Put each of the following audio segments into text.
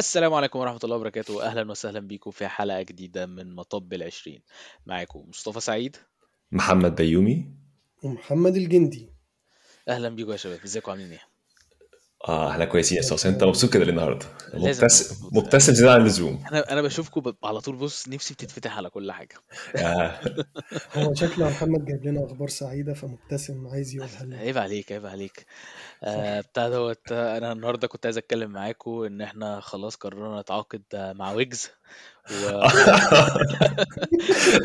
السلام عليكم ورحمة الله وبركاته. أهلا وسهلا بيكم في حلقة جديدة من مطب العشرين. معاكم مصطفى سعيد. محمد بيومي. ومحمد الجندي. أهلا بيكم يا شباب. إزيكم؟ عاملين إيه؟ آه إحنا كويسين. يا أستاذ أنت مبسوط كده ليه النهارده؟ مبتسم. مبتسم زيادة عن اللزوم. أنا أنا بشوفكم على طول بص نفسي بتتفتح على كل حاجة. آه. هو شكله محمد جايب لنا أخبار سعيدة فمبتسم عايز يقولها لنا. عيب عليك عيب عليك. آه بتاع دوت آه، أنا النهاردة كنت عايز أتكلم معاكم إن إحنا خلاص قررنا نتعاقد آه، مع ويجز و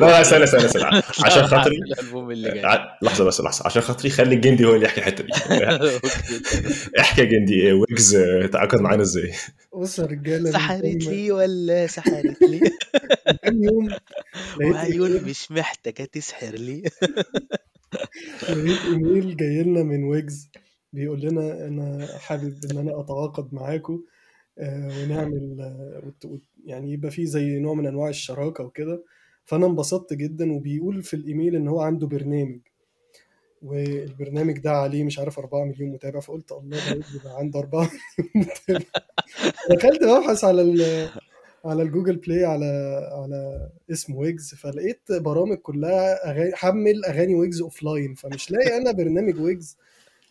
لا لا استنى استنى استنى. عشان نطلع خاطري الألبوم اللي جاي. ع- لحظة بس لحظة. عشان خاطري خلي الجندي هو اللي يحكي الحتة دي. احكي يا جندي إيه ويجز آه، تعاقد معانا إزاي؟ بص يا رجالة سحرت لي ولا سحرت لي؟ كام يوم لقيت وعيون مش محتاجة تسحر لي. لقيت إيميل جاي لنا من ويجز بيقول لنا أنا حابب إن أنا أتعاقد معاكم آه، ونعمل آه، يعني يبقى فيه زي نوع من أنواع الشراكة وكده. فأنا انبسطت جدا. وبيقول في الإيميل إن هو عنده برنامج والبرنامج ده عليه مش عارف 4 مليون متابع. فقلت الله ده ويجز بقى عنده 4 مليون متابع. دخلت ببحث على ال على ال Google Play على على اسم ويجز فلقيت برامج كلها أغاني حمل أغاني ويجز offline فمش لاقي أنا برنامج ويجز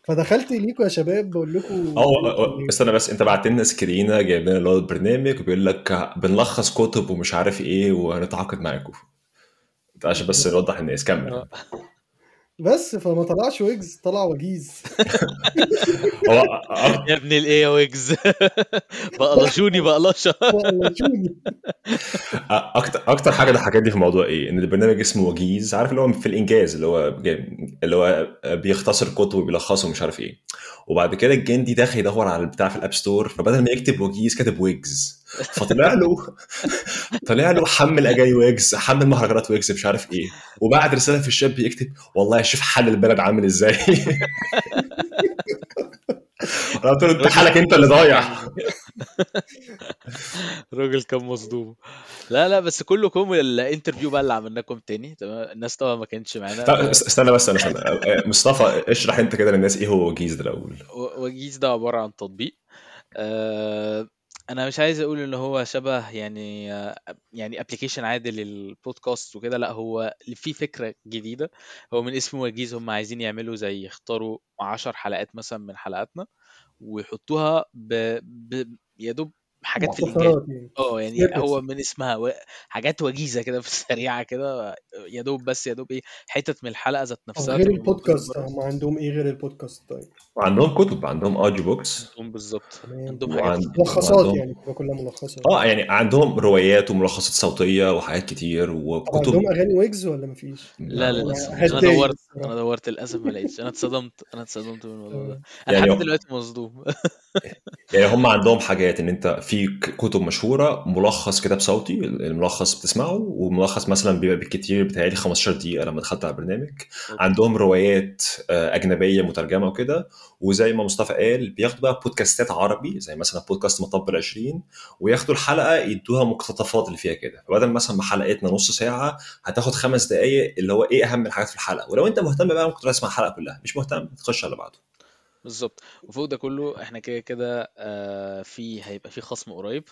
فدخلت ليكم يا شباب بقول لكم آه استنى بس أنت بعت لنا سكرينه جايب لنا اللي هو البرنامج وبيقول لك بنلخص كتب ومش عارف إيه وهنتعاقد معاكم عشان بس نوضح الناس كمل. آه. بس فما طلعش ويجز طلع وجيز. هو يا ابن الايه يا ويجز. بقلشوني بقلشة. وقلشوني أكتر أكتر حاجة ضحكتني في الموضوع إيه؟ إن البرنامج اسمه وجيز عارف اللي هو في الإنجاز اللي هو اللي هو بيختصر كتب وبيلخصه ومش عارف إيه. وبعد كده الجندي داخل يدور على البتاع في ال App Store فبدل ما يكتب وجيز كتب ويجز. فطلع له طلع له حمل اغاني ويجز حمل مهرجانات ويجز مش عارف إيه. وبعد رسالة في الشات بيكتب والله شوف حال البلد عامل إزاي. قلت له أنت حالك أنت اللي ضايع. الراجل كان مصدوم. لا لا بس كلكم ال interview بقى اللي عملناكم تاني. تمام؟ الناس طبعا ما كانتش معانا. طب استنى بس استنى مصطفى اشرح أنت كده للناس إيه هو وجيز ده الأول وجيز ده عبارة عن تطبيق. آه، أنا مش عايز أقول ان هو شبه يعني يعني ابلكيشن عادي للبودكاست وكده لأ هو فيه فكرة جديدة. هو من اسمه وجيز هم عايزين يعملوا زي يختاروا عشر حلقات مثلا من حلقاتنا ويحطوها ب... ب... يا دوب حاجات في الإنجاز. يعني. آه يعني هو من اسمها و... حاجات وجيزة كده في السريعة كده يا دوب بس يا دوب إيه حتت من الحلقة ذات أو نفسها غير البودكاست. هم عندهم إيه غير البودكاست؟ طيب. وعندهم كتب عندهم audio books عندهم بالظبط. عندهم حاجات ملخصات وعندهم يعني كلها ملخصات. آه يعني عندهم روايات وملخصات صوتية وحاجات كتير طب وكتب. عندهم أغاني ويجز ولا مفيش؟ لا ما- للأسف أنا دورت أنا الصراحه دورت للأسف ما لقيتش. أنا اتصدمت أنا اتصدمت من الموضوع ده. آه. أنا يعني لحد دلوقتي مصدوم. يعني هم عندهم حاجات إن أنت في ك- كتب مشهورة ملخص كتاب صوتي الملخص بتسمعه وملخص مثلا بيبقى بالكتير بتهيألي 15 دقيقة لما دخلت على البرنامج. عندهم روايات آه، أجنبية مترجمة وكده وزي ما مصطفى قال بياخدوا بقى بودكاستات عربي زي مثلا بودكاست مطب العشرين وياخدوا الحلقة يدوها مقتطفات اللي فيها كده. فبدل مثلا ما حلقتنا نص ساعة هتاخد خمس دقائق اللي هو إيه أهم الحاجات في الحلقة؟ ولو أنت مهتم بقى ممكن تسمع الحلقة كلها مش مهتم تخش على بعده. بالظبط. وفوق ده كله إحنا كده كده آه، في هيبقى في خصم قريب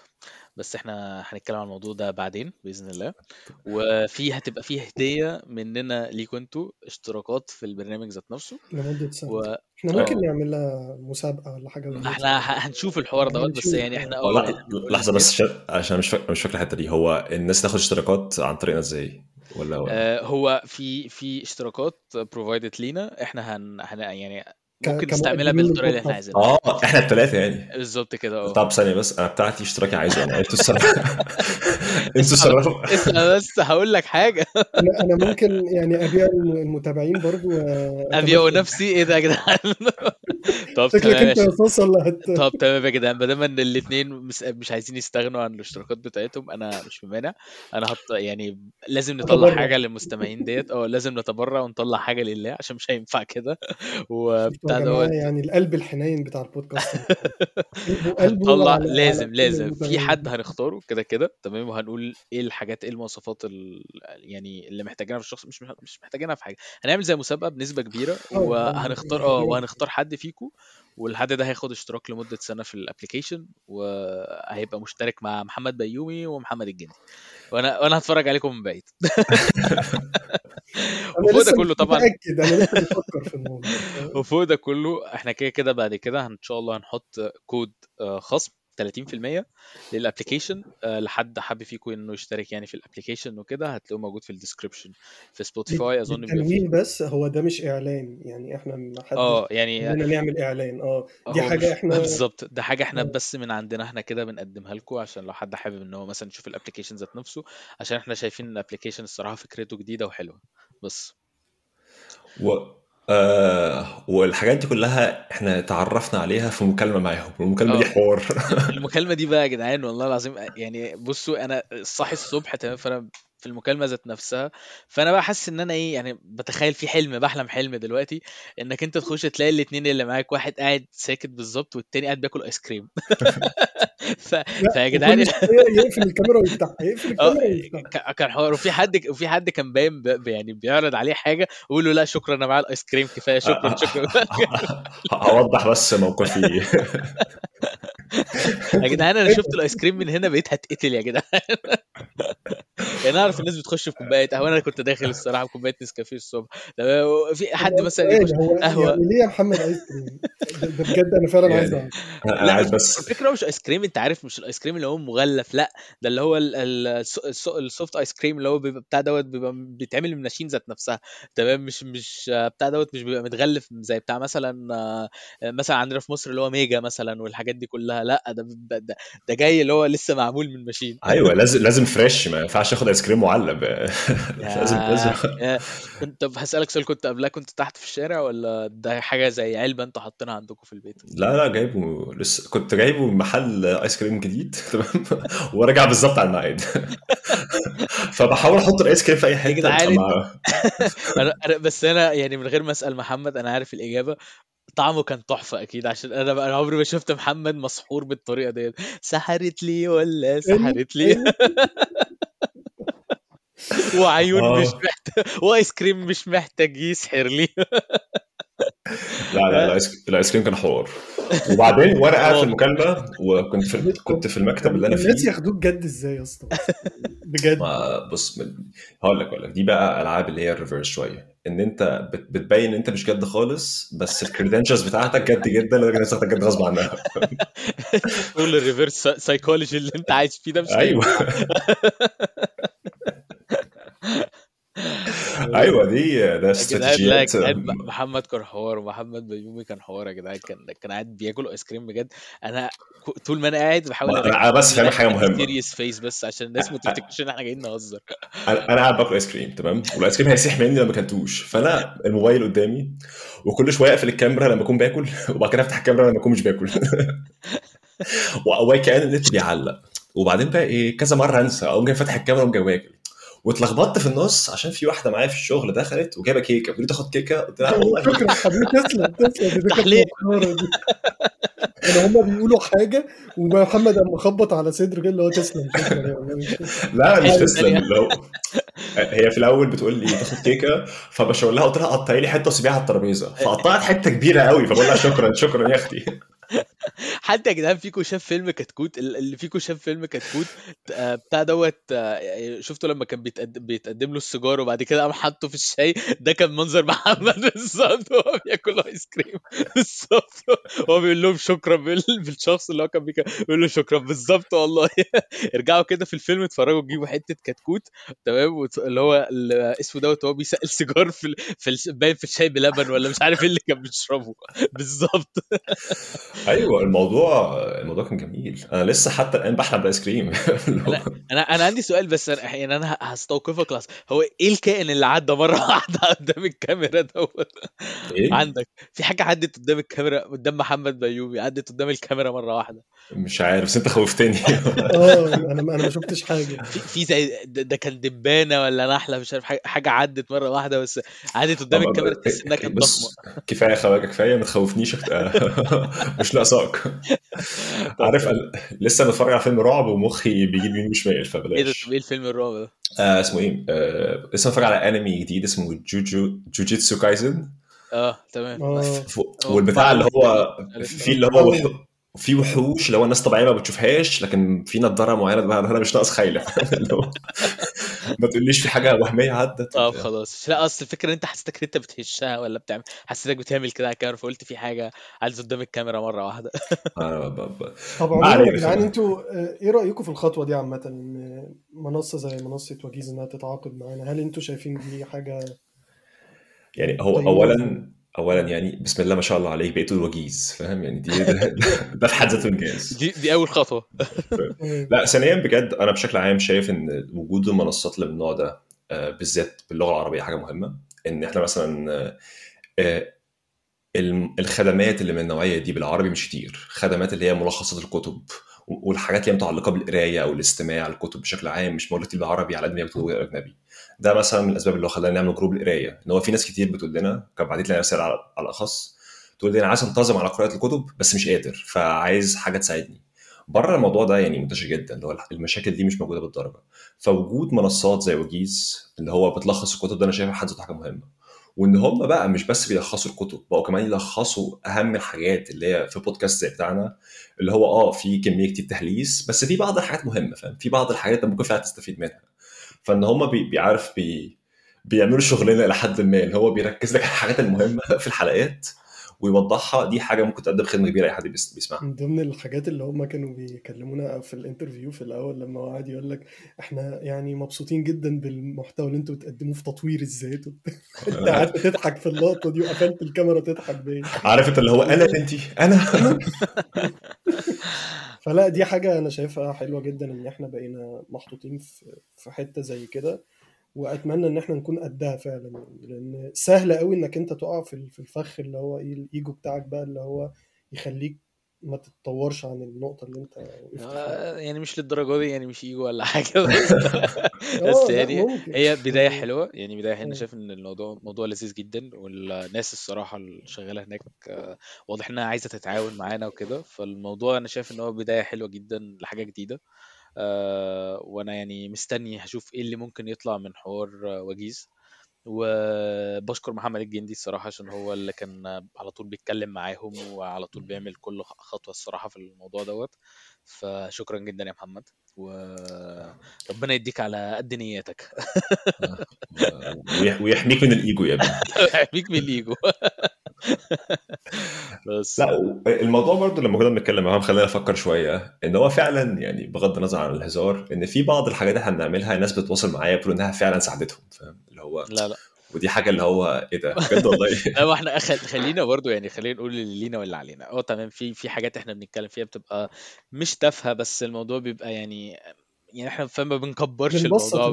بس إحنا هنتكلم عن الموضوع ده بعدين بإذن الله. وفي هتبقى في هدية مننا ليكوا أنتوا اشتراكات في البرنامج ذات نفسه. لمدة سنة. و إحنا ممكن آه. نعمل لها مسابقة ولا حاجة ما إحنا ه- هنشوف الحوار دوت بس هنشوف. يعني إحنا آه لا بنقول لحظة بس عشان عشان مش فاكر مش فاكر الحتة دي. هو الناس تاخد اشتراكات عن طريقنا إزاي؟ ولا ولا؟ آه، هو في في اشتراكات بروفايدد لينا. إحنا هن, هن يعني ممكن نستعملها كمقدمين بالطريقة اللي إحنا عايزينها. آه إحنا الثلاثه يعني. بالظبط كده آه. طب ثانية بس أنا بتاعتي اشتراكي عايزه أنا أنتوا الصراحه أنتوا الصراحه اسمع بس هقول لك حاجة. أنا أنا ممكن يعني أبيع الم- المتابعين برضو ابيع واتمثل نفسي؟ إيه ده يا جدعان؟ طب شكلك تمام انت يا هت طب تمام يا جدعان ما دام إن الاثنين مش, عايزين يستغنوا عن الاشتراكات بتاعتهم أنا مش ممانع أنا هط يعني لازم نطلع حاجة للمستمعين ديت. آه لازم نتبرع ونطلع حاجة لله عشان مش هينفع كده. وبتاع دوت. يعني القلب الحنين بتاع البودكاست قلبه على على لازم لازم. في حد هنختاره كده كده تمام؟ وهنقول إيه الحاجات إيه المواصفات ال... يعني اللي محتاجينها في الشخص. مش مش محتاجينها في حاجة. هنعمل زي مسابقة بنسبة كبيرة آه يعني وهنختار آه اختيار وهنختار حد فيكم والحد ده هياخد اشتراك لمدة سنة في الابلكيشن وهيبقى مشترك مع محمد بيومي ومحمد الجندي. وأنا وأنا هتفرج عليكم من بعيد. وفوق ده كله طبعا. أنا لسه بفكر في الموضوع. وفوق ده كله إحنا كده كده بعد كده إن شاء الله هنحط كود آه، خصم. 30% لل application آه، لحد حابب فيكم إنه يشترك يعني في ال application وكده هتلاقوه موجود في ال description في Spotify أظن التنويه بس هو ده مش إعلان يعني إحنا ما حدش آه يعني خلينا نعمل إعلان آه دي حاجة إحنا بالظبط ده حاجة إحنا آه. بس من عندنا إحنا كده بنقدمها لكم عشان لو حد حابب إن هو مثلا يشوف ال application ذات نفسه عشان إحنا شايفين إن ال application الصراحة فكرته جديدة وحلوة بس و... آه والحاجات دي كلها إحنا تعرفنا عليها في مكالمة معاهم والمكالمة دي آه. حوار. المكالمة دي بقى يا جدعان والله العظيم يعني بصوا أنا صاحي الصبح تمام فأنا في المكالمة ذات نفسها. فأنا بقى حاسس إن أنا إيه يعني بتخيل في حلم بحلم حلم دلوقتي إنك أنت تخش تلاقي الاتنين اللي معاك واحد قاعد ساكت بالظبط والتاني قاعد بياكل ايس كريم ف... فيا جدعان يقفل الكاميرا ويفتحها يقفل آه الكاميرا كان حوار. وفي حد وفي حد كان باين ب- ب- يعني بيعرض عليه حاجة ويقول له لا شكرا أنا معايا الايس كريم كفاية شكرا شكرا. هوضح بس موقفي. يا جدعان أنا شفت الايس كريم من هنا بقيت هتقتل يا جدعان. يعني أعرف الناس بتخش في كوباية قهوة أنا كنت داخل الصراحة بكوبايه نسكافيه الصبح. تمام في حد مثلا يخش سؤال هو قهوة؟ يعني ليه يا محمد ايس كريم؟ ده بجد أنا فعلا عايز يعني أعرف. أنا لا عايز مش بس الفكرة مش ايس كريم أنت عارف مش الايس كريم اللي هو مغلف لا ده اللي هو ال- ال- الس- الس- ال soft ice cream اللي هو بيبقى بتاع دوت بيبقى بيتعمل من ال machine ذات نفسها. تمام؟ مش مش آه، بتاع دوت مش بيبقى متغلف زي بتاع مثلا آه، مثلا عندنا في مصر اللي هو Mega مثلا والحاجات دي كلها لا ده, ده جاي اللي هو لسه معمول من machine. أيوه لازم لازم fresh ما ينفعش اخد آيس كريم معلب. لازم لازم. طب هسألك سؤال كنت قبلها كنت تحت في الشارع ولا ده حاجة زي علبة أنتوا حاطينها عندكم في البيت؟ لا لا جايبه لسه. كنت جايبه من محل آيس كريم جديد تمام؟ وراجع بالظبط على الميعاد. فبحاول أحط الآيس كريم في أي مع أنا أنا بس أنا يعني من غير ما أسأل محمد أنا عارف الإجابة. طعمه كان تحفة أكيد عشان أنا بقى أنا عمري ما شفت محمد مسحور بالطريقة ديت. سحرت لي ولا سحرت لي؟ وعيون مش آه محتاج وآيس كريم مش محتاج يسحر لي. لا لا الايس كريم كان حوار. وبعدين وأنا قاعد في المكالمة وكنت في كنت في المكتب اللي أنا الناس فيه. ياخدوك جد إزاي يا اسطى؟ بجد. ما بص من- هقول لك هقول لك. دي بقى ألعاب اللي هي الريفرس شوية. إن أنت بت- بتبين إن أنت مش جد خالص بس الكريدنشالز بتاعتك جد جدا لدرجة الناس تاخدك جد غصب عنها. كل الريفرس سايكولوجي اللي أنت عايش فيه ده مش أيوه هينفع أيوه دي ده استراتيجيات. محمد كان حوار ومحمد بيومي كان حوار يا جدعان كان كان قاعد بياكل آيس كريم بجد. أنا طول ما أنا قاعد بحاول أنا بس فاهمك حاجة مهمة. serious face بس عشان الناس ما تفتكرش إن إحنا جايين نهزر. أنا قاعد باكل آيس كريم تمام؟ والآيس كريم هيسيح مني لو ما اكلتوش فأنا الموبايل قدامي وكل شوية أقفل الكاميرا لما أكون باكل وبعد كده أفتح الكاميرا لما أكون مش باكل. وكأن النت بيعلق. وبعدين بقى إيه كذا مرة أنسى أقوم جاي فاتح الكاميرا وأقوم جاي باكل واتلخبطت في النص عشان في واحدة معايا في الشغل دخلت وجايبة كيكة. بتقول لي تاخد كيكة؟ قلت لها والله شكرا. حبيبي تسلم؟ تسلم. دي يعني هما بيقولوا حاجة ومحمد قام مخبط على صدره كده اللي هو تسلم شكرا. يا والله مش لا مش تسلم. ثانية لو هي في الأول بتقول لي تاخد كيكة فبشاور لها قلت لها قطعي لي حتة وسيبيها على الترابيزة. فقطعت حتة كبيرة قوي فبقول لها شكرا شكرا يا أختي. حد يا جدعان فيكم شاف فيلم كتكوت ال- اللي فيكم شاف فيلم كتكوت آه، بتاع دوت آه، شفتوا لما كان بيتقدم, له السيجار وبعد كده قام حاطه في الشاي. ده كان منظر محمد بالظبط وهو بياكل ايس كريم بالظبط. هو بيقول لهم شكرا بال- بالشخص اللي هو كان بيقول له شكرا. بالظبط والله. ارجعوا كده في الفيلم اتفرجوا تجيبوا حتة كتكوت تمام؟ اللي هو اسمه دوت وهو بيسقي السيجار في في باين في الشاي بلبن ولا مش عارف إيه اللي كان بيشربه. بالظبط. أيوه الموضوع الموضوع كان جميل. أنا لسه حتى الآن بحلم بايس كريم. هو أنا أنا أنا عندي سؤال بس أنا يعني أنا هستوقفك لحظه هو إيه الكائن اللي عدى مرة واحدة قدام الكاميرا دوت؟ إيه؟ عندك. في حاجة عدت قدام الكاميرا قدام محمد بيومي عدت قدام الكاميرا مرة واحدة. مش عارف بس أنت خوفتني. آه أنا أنا ما شفتش حاجة. في في زي ده, كان دبانة ولا نحلة مش عارف حاجة حاجة عدت مرة واحدة بس عدت قدام الكاميرا تحس إنها كانت ضخمة. كفاية خواجه كفاية ما تخوفنيش أكت- مش ناقصاك عارف لسه بتفرج على فيلم رعب ومخي بيجيب يمين وشمال إيه ده؟ فبلاش طب إيه الفيلم الرعب ده؟ آه اسمه إيه؟ آه لسه بتفرج على أنمي جديد اسمه جوجو جوجيتسو كايزن. آه تمام. ف- هو والبتاع اللي هو. في اللي هو في وحوش اللي هو الناس طبيعية ما بتشوفهاش لكن في نضاره معينة أنا مش ناقص خايله اللي هو ما تقوليش في حاجة وهمية عدت طب خلاص لا أصل الفكرة إن أنت حسيتك إن أنت بتهشها ولا بتعمل حسيتك بتعمل كده على الكاميرا فقلت في حاجة عايز قدام الكاميرا مرة واحدة ب- طب ما عموما يا. جدعان أنتوا آه، إيه رأيكم في الخطوة دي عامة إن منصة زي منصة وجيز إنها تتعاقد معانا هل أنتوا شايفين دي حاجة يعني هو. اولا اولا يعني بسم الله ما شاء الله عليك بقيتوا الوجيز فاهم؟ يعني دي ده, ده في حد ذاته إنجاز. دي دي أول خطوة. لا ثانيا بجد أنا بشكل عام شايف إن وجود المنصات اللي من النوع ده آه، بالذات باللغة العربية حاجة مهمة. إن إحنا مثلا آه، آه، الخدمات اللي من النوعية دي بالعربي مش كتير. خدمات اللي هي ملخصات الكتب والحاجات اللي متعلقة بالقراية أو الاستماع للكتب بشكل عام مش كتير بالعربي على قد ما موجودة أجنبي. ده مثلا من الأسباب اللي هو خلانا نعمل جروب القرايه إن هو في ناس كتير بتقول لنا كان بعتت لنا رسائل على على الأخص تقول لي أنا عايز أنتظم على قراءة الكتب بس مش قادر فعايز حاجة تساعدني. بره الموضوع ده يعني منتشر جدا اللي هو المشاكل دي مش موجودة بالدرجة. فوجود منصات زي وجيز اللي هو بتلخص الكتب ده أنا شايفها حد ذاته حاجة مهمة. وإن هم بقى مش بس بيلخصوا الكتب بقوا كمان يلخصوا أهم الحاجات اللي هي في بودكاست بتاعنا اللي هو آه في كمية كتير تهليس بس في بعض الحاجات مهمة فاهم؟ في بعض الحاجات أنت ممكن فعلا تستفيد منها. فإن هم بي بيعرف بي بيعملوا شغلنا إلى حد ما اللي هو بيركز لك على الحاجات المهمة في الحلقات. ويوضحها دي حاجة ممكن تقدم خدمة كبيرة اي حد بيس- بيسمعها. من ضمن الحاجات اللي هم كانوا بيكلمونا في ال interview في الأول لما قعد يقول لك إحنا يعني مبسوطين جدا بالمحتوى اللي أنتوا بتقدموه في تطوير الذات. أنت قعدت تضحك في اللقطة دي وقفلت الكاميرا تضحك بيه عارف أنت اللي هو أنا بنتي أنا. فلا دي حاجة أنا شايفها حلوة جدا إن إحنا بقينا محطوطين في حتة زي كده. وأتمنى إن إحنا نكون قدها فعلا لأن سهل قوي إنك أنت تقع في ال- في الفخ اللي هو إيه الإيجو بتاعك بقى اللي هو يخليك ما تتطورش عن النقطة اللي فيها آه، يعني مش للدرجة دي يعني مش إيجو ولا حاجة بس. بس آه لأ يعني هي بداية يعني حلوة يعني بداية حلوة أنا. شايف إن الموضوع موضوع لذيذ جدا والناس الصراحة اللي شغالة هناك آه، واضح إنها عايزة تتعاون معانا وكده. فالموضوع أنا شايف إن هو بداية حلوة جدا لحاجة جديدة. آه، وأنا يعني مستني هشوف إيه اللي ممكن يطلع من حوار آه، وجيز. وبشكر محمد الجندي الصراحة عشان هو اللي كان على طول بيتكلم معاهم وعلى طول بيعمل كل خطوة الصراحة في الموضوع دوت. فشكرا جدا يا محمد. وربنا يديك على قد نياتك. ويح- ويحميك من الإيجو يا ابني يحميك من الإيجو. بس لا الموضوع برضو لما كنا بنتكلم معاهم خلينا نفكر شوية إن هو فعلا يعني بغض النظر عن الهزار إن في بعض الحاجات إحنا بنعملها الناس بتتواصل معايا بتقول إنها فعلا ساعدتهم فاهم؟ اللي هو لا لا. ودي حاجة اللي هو إيه ده؟ بجد والله؟ لا إحنا أخل... خلينا برضو يعني خلينا نقول اللي لينا واللي علينا. آه تمام في في حاجات إحنا بنتكلم فيها بتبقى مش تافهة بس الموضوع بيبقى يعني يعني إحنا فما بنكبرش الموضوع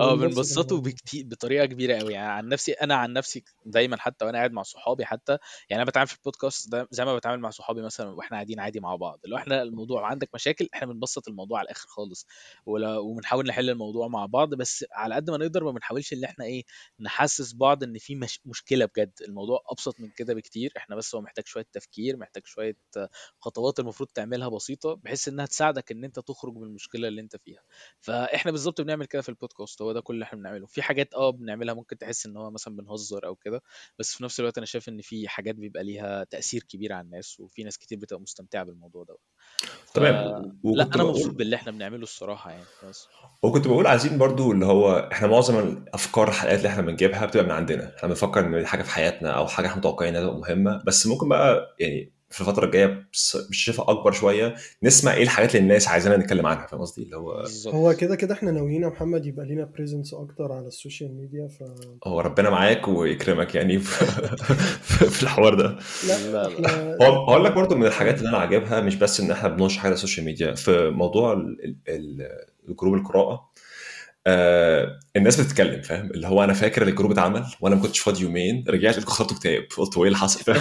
آه بنبسط بنبسطه بكتير بطريقة كبيرة قوي يعني عن نفسي أنا عن نفسي دايما حتى وأنا قاعد مع صحابي حتى يعني أنا بتعامل في البودكاست ده زي ما بتعامل مع صحابي مثلا وإحنا قاعدين عادي مع بعض. لو إحنا الموضوع عندك مشاكل إحنا بنبسط الموضوع على الآخر خالص. ولا وبنحاول نحل الموضوع مع بعض بس على قد ما نقدر ما بنحاولش إن إحنا إيه نحسس بعض إن في مش... مشكلة بجد. الموضوع أبسط من كده بكتير. إحنا بس هو محتاج شوية تفكير محتاج شوية آه، خطوات المفروض تعملها بسيطة بحيث إنها تساعدك إن أنت تخرج من المشكلة اللي أنت فيها. فاحنا بالظبط بنعمل كده في البودكاست هو ده كل اللي إحنا بنعمله. في حاجات آه بنعملها ممكن تحس إن هو مثلا بنهزر أو كده بس في نفس الوقت أنا شايف إن في حاجات بيبقى ليها تأثير كبير على الناس وفي ناس كتير بتبقى مستمتعة بالموضوع ده ف تمام. لا أنا مبسوط باللي إحنا بنعمله الصراحة يعني بس. وكنت بقول عايزين برضو اللي هو إحنا معظم الأفكار الحلقات اللي إحنا بنجيبها بتبقى من عندنا. إحنا بنفكر إن حاجة في حياتنا أو حاجة إحنا متوقعين انها تبقى مهمة بس ممكن بقى يعني في الفترة الجاية بشغف أكبر شوية. نسمع إيه الحاجات اللي الناس عايزانا نتكلم عنها فاهم قصدي؟ اللي هو هو كده كده إحنا ناويين يا محمد يبقى لينا presence أكتر على ال social media ف هو ربنا معاك ويكرمك يعني في في الحوار ده. لا لا هقول لك برضو من الحاجات اللي أنا عاجبها مش بس إن إحنا بننشر حاجة على ال social media في موضوع ال- ال- ال- الجروب القراءة آه الناس بتتكلم فاهم؟ اللي هو أنا فاكر الجروب اتعمل وأنا ما كنتش فاضي يومين رجعت لقيت كتبت كتاب قلت هو إيه اللي حصل؟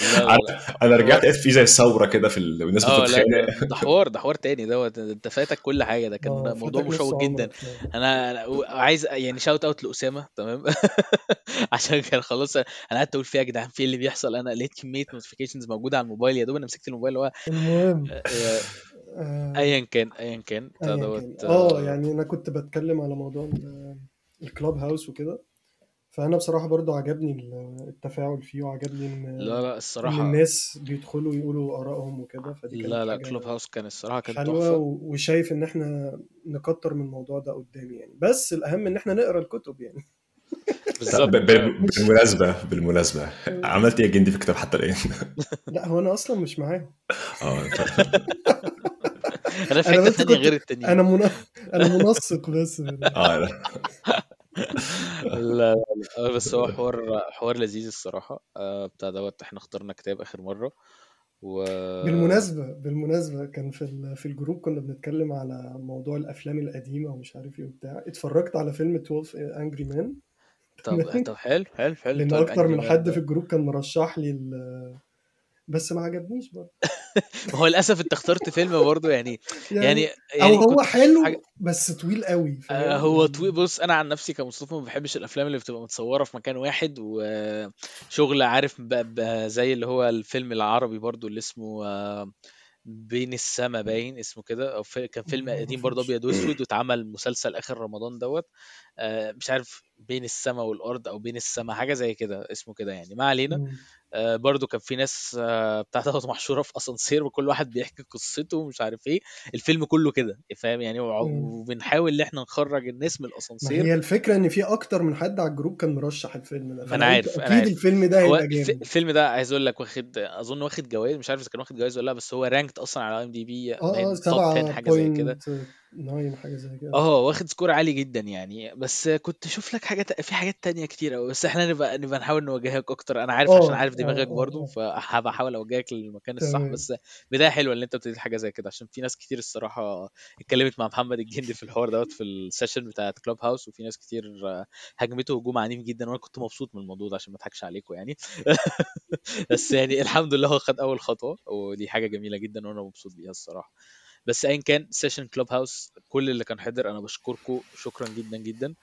أنا هو رجعت لقيت في زي ثوره كده في ال... والناس آه لا بتتخانق. ده حوار ده حوار تاني دوت. أنت فاتك كل حاجة ده كان آه موضوع مشوق جدا. أنا أنا عايز يعني shout out لأسامة تمام؟ عشان كان خلاص أنا قعدت أقول فيها يا جدعان في إيه اللي بيحصل؟ أنا لقيت كمية notifications موجودة على الموبايل يا دوب أنا مسكت الموبايل هو المهم آه، آه، آه، ايا كان ايا كان آه. آه، يعني أنا كنت بتكلم على موضوع ال- ال Clubhouse وكده. فأنا بصراحة برضو عجبني ال- التفاعل فيه وعجبني إن لا لا إن الصراحة الناس بيدخلوا يقولوا آرائهم وكده فدي كانت لا لا كلوب هاوس كان الصراحة كان حلوة وشايف إن إحنا نكتر من الموضوع ده قدام يعني. بس الأهم إن إحنا نقرأ الكتب يعني. بالظبط. ب- آه. ب- بالمناسبة بالمناسبة. عملت إيه يا جندي في الكتاب حتى الآن؟ لا هو أنا أصلا مش معاهم. آه ف- أنا في بس تانية غير التانيين. أنا من... أنا منسق بس. آه لا. بس هو حوار حوار لذيذ الصراحة. آه، بتاع دوت إحنا اخترنا كتاب آخر مرة. و بالمناسبة بالمناسبة كان في ال... في الجروب كنا بنتكلم على موضوع الأفلام القديمة ومش عارف إيه وبتاع. اتفرجت على فيلم 12 Angry Men طب طب حلو حلو حلو. 12 أكتر angry من men حد في الجروب كان مرشح لي ال... بس ما عجبنيش برضه. ما هو للأسف انت اخترت فيلم برضه يعني يعني يعني أو يعني هو حلو حاجة بس طويل قوي آه، هو يعني طويل. بص أنا عن نفسي كمصطفى ما بحبش الأفلام اللي بتبقى متصورة في مكان واحد وشغل عارف ب- ب- زي اللي هو الفيلم العربي برضو اللي اسمه آه، بين السما باين اسمه كده. أو في- كان فيلم قديم برضه أبيض وأسود واتعمل مسلسل آخر رمضان دوت. آه، مش عارف بين السما والأرض أو بين السما حاجة زي كده اسمه كده يعني. ما علينا. مم. آه، برضو كان في ناس آه، بتاع دوت محشورة في أسانسير وكل واحد بيحكي قصته ومش عارف إيه. الفيلم كله كده فاهم؟ يعني. وبنحاول إن إحنا نخرج الناس من الأسانسير. هي الفكرة إن في أكتر من حد على الجروب كان مرشح الفيلم ده. أنا عارف أكيد عارف. الفيلم ده هيبقى جامد. الفيلم ده عايز أقول لك واخد أظن واخد جوائز مش عارف إذا كان واخد جوائز ولا لأ بس هو ranked أصلا على IMDb آه آه باين top 10 حاجة زي كده. 7.9 حاجة زي كده. آه واخد score عالي جدا يعني. بس كنت أشوف لك حاجات في حاجات تانية كتير قوي بس إحنا نبقى نبقى نحاول نوجهك أكتر. أنا عارف عشان آه عارف دماغك آه برضو آه. فهبقى أحاول أوجهك للمكان الصح. تمام. بس بداية حلوة ان أنت ابتديت حاجة زي كده عشان في ناس كتير الصراحة اتكلمت مع محمد الجندي في الحوار دوت في ال session بتاعت Clubhouse وفي ناس كتير آه، هاجمته هجوم عنيف جدا وأنا كنت مبسوط من الموضوع ده عشان ما أضحكش عليكم يعني. بس يعني الحمد لله هو خد أول خطوة ودي حاجة جميلة جدا وأنا مبسوط بيها الصراحة. بس ايا كان session Clubhouse كل اللي كان حاضر أنا بشكركم شكرا جدا جدا.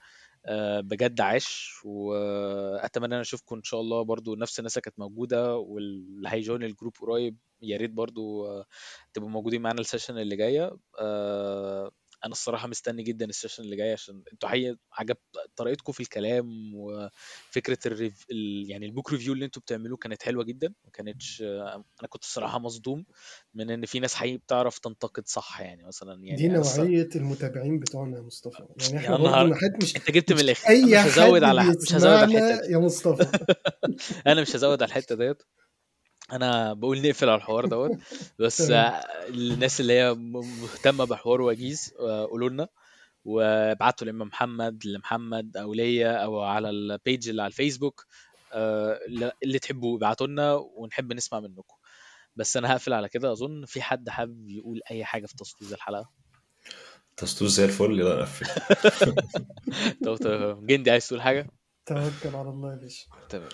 آه، بجد عاش وأتمنى أن أشوفكم إن شاء الله برضو نفس الناس كانت موجودة واللي هيجون الجروب قريب يا ريت برضو آه، تبقوا موجودين معانا ال session اللي جاية. آه، أنا الصراحة مستني جدا ال session اللي جاي عشان أنتوا حقيقه عجب طريقتكم في الكلام وفكرة ال rev... ال... يعني ال book review اللي أنتوا بتعملوه كانت حلوة جدا ما كانتش أنا كنت الصراحة مصدوم من إن في ناس حقيقي بتعرف تنتقد صح يعني مثلا دي يعني أنا الص... نوعية المتابعين بتوعنا يا مصطفى. يعني إحنا نهار ما حد مش أنت جبت من الآخر. مش هزود على مش هزود على الحتة دي. يا مصطفى. أنا مش هزود على الحتة ديت. أنا بقول نقفل على الحوار دوت. بس الناس اللي هي مهتمة بحوار وجيز آه، قولوا لنا. وابعتوا لإما محمد لمحمد أو ليا أو على البيج اللي على الفيسبوك آه، اللي اللي تحبوا ابعتوا لنا ونحب نسمع منكم. بس أنا هقفل على كده. أظن في حد حابب يقول أي حاجة في تصوير الحلقة؟ تستوز زي الفل. يلا نقفل طب طب جندي عايز تقول حاجة؟ توكل على الله يا باشا. تمام.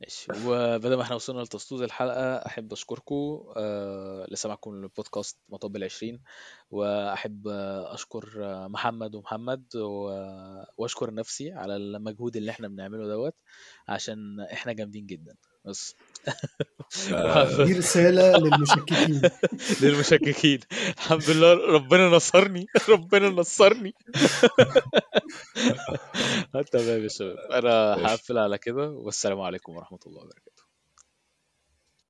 ماشي. وبدل ما إحنا وصلنا لتصوير الحلقة أحب أشكركم آه لسماعكم للبودكاست مطب العشرين. وأحب آه، أشكر آه، محمد ومحمد و- وأشكر نفسي على المجهود اللي إحنا بنعمله دوت عشان إحنا جامدين جدا. بس. آه، دي رسالة للمشككين. للمشككين. الحمد لله ربنا نصرني. ربنا نصرني. تمام يا شباب. أنا هقفل على كده والسلام عليكم ورحمة الله وبركاته.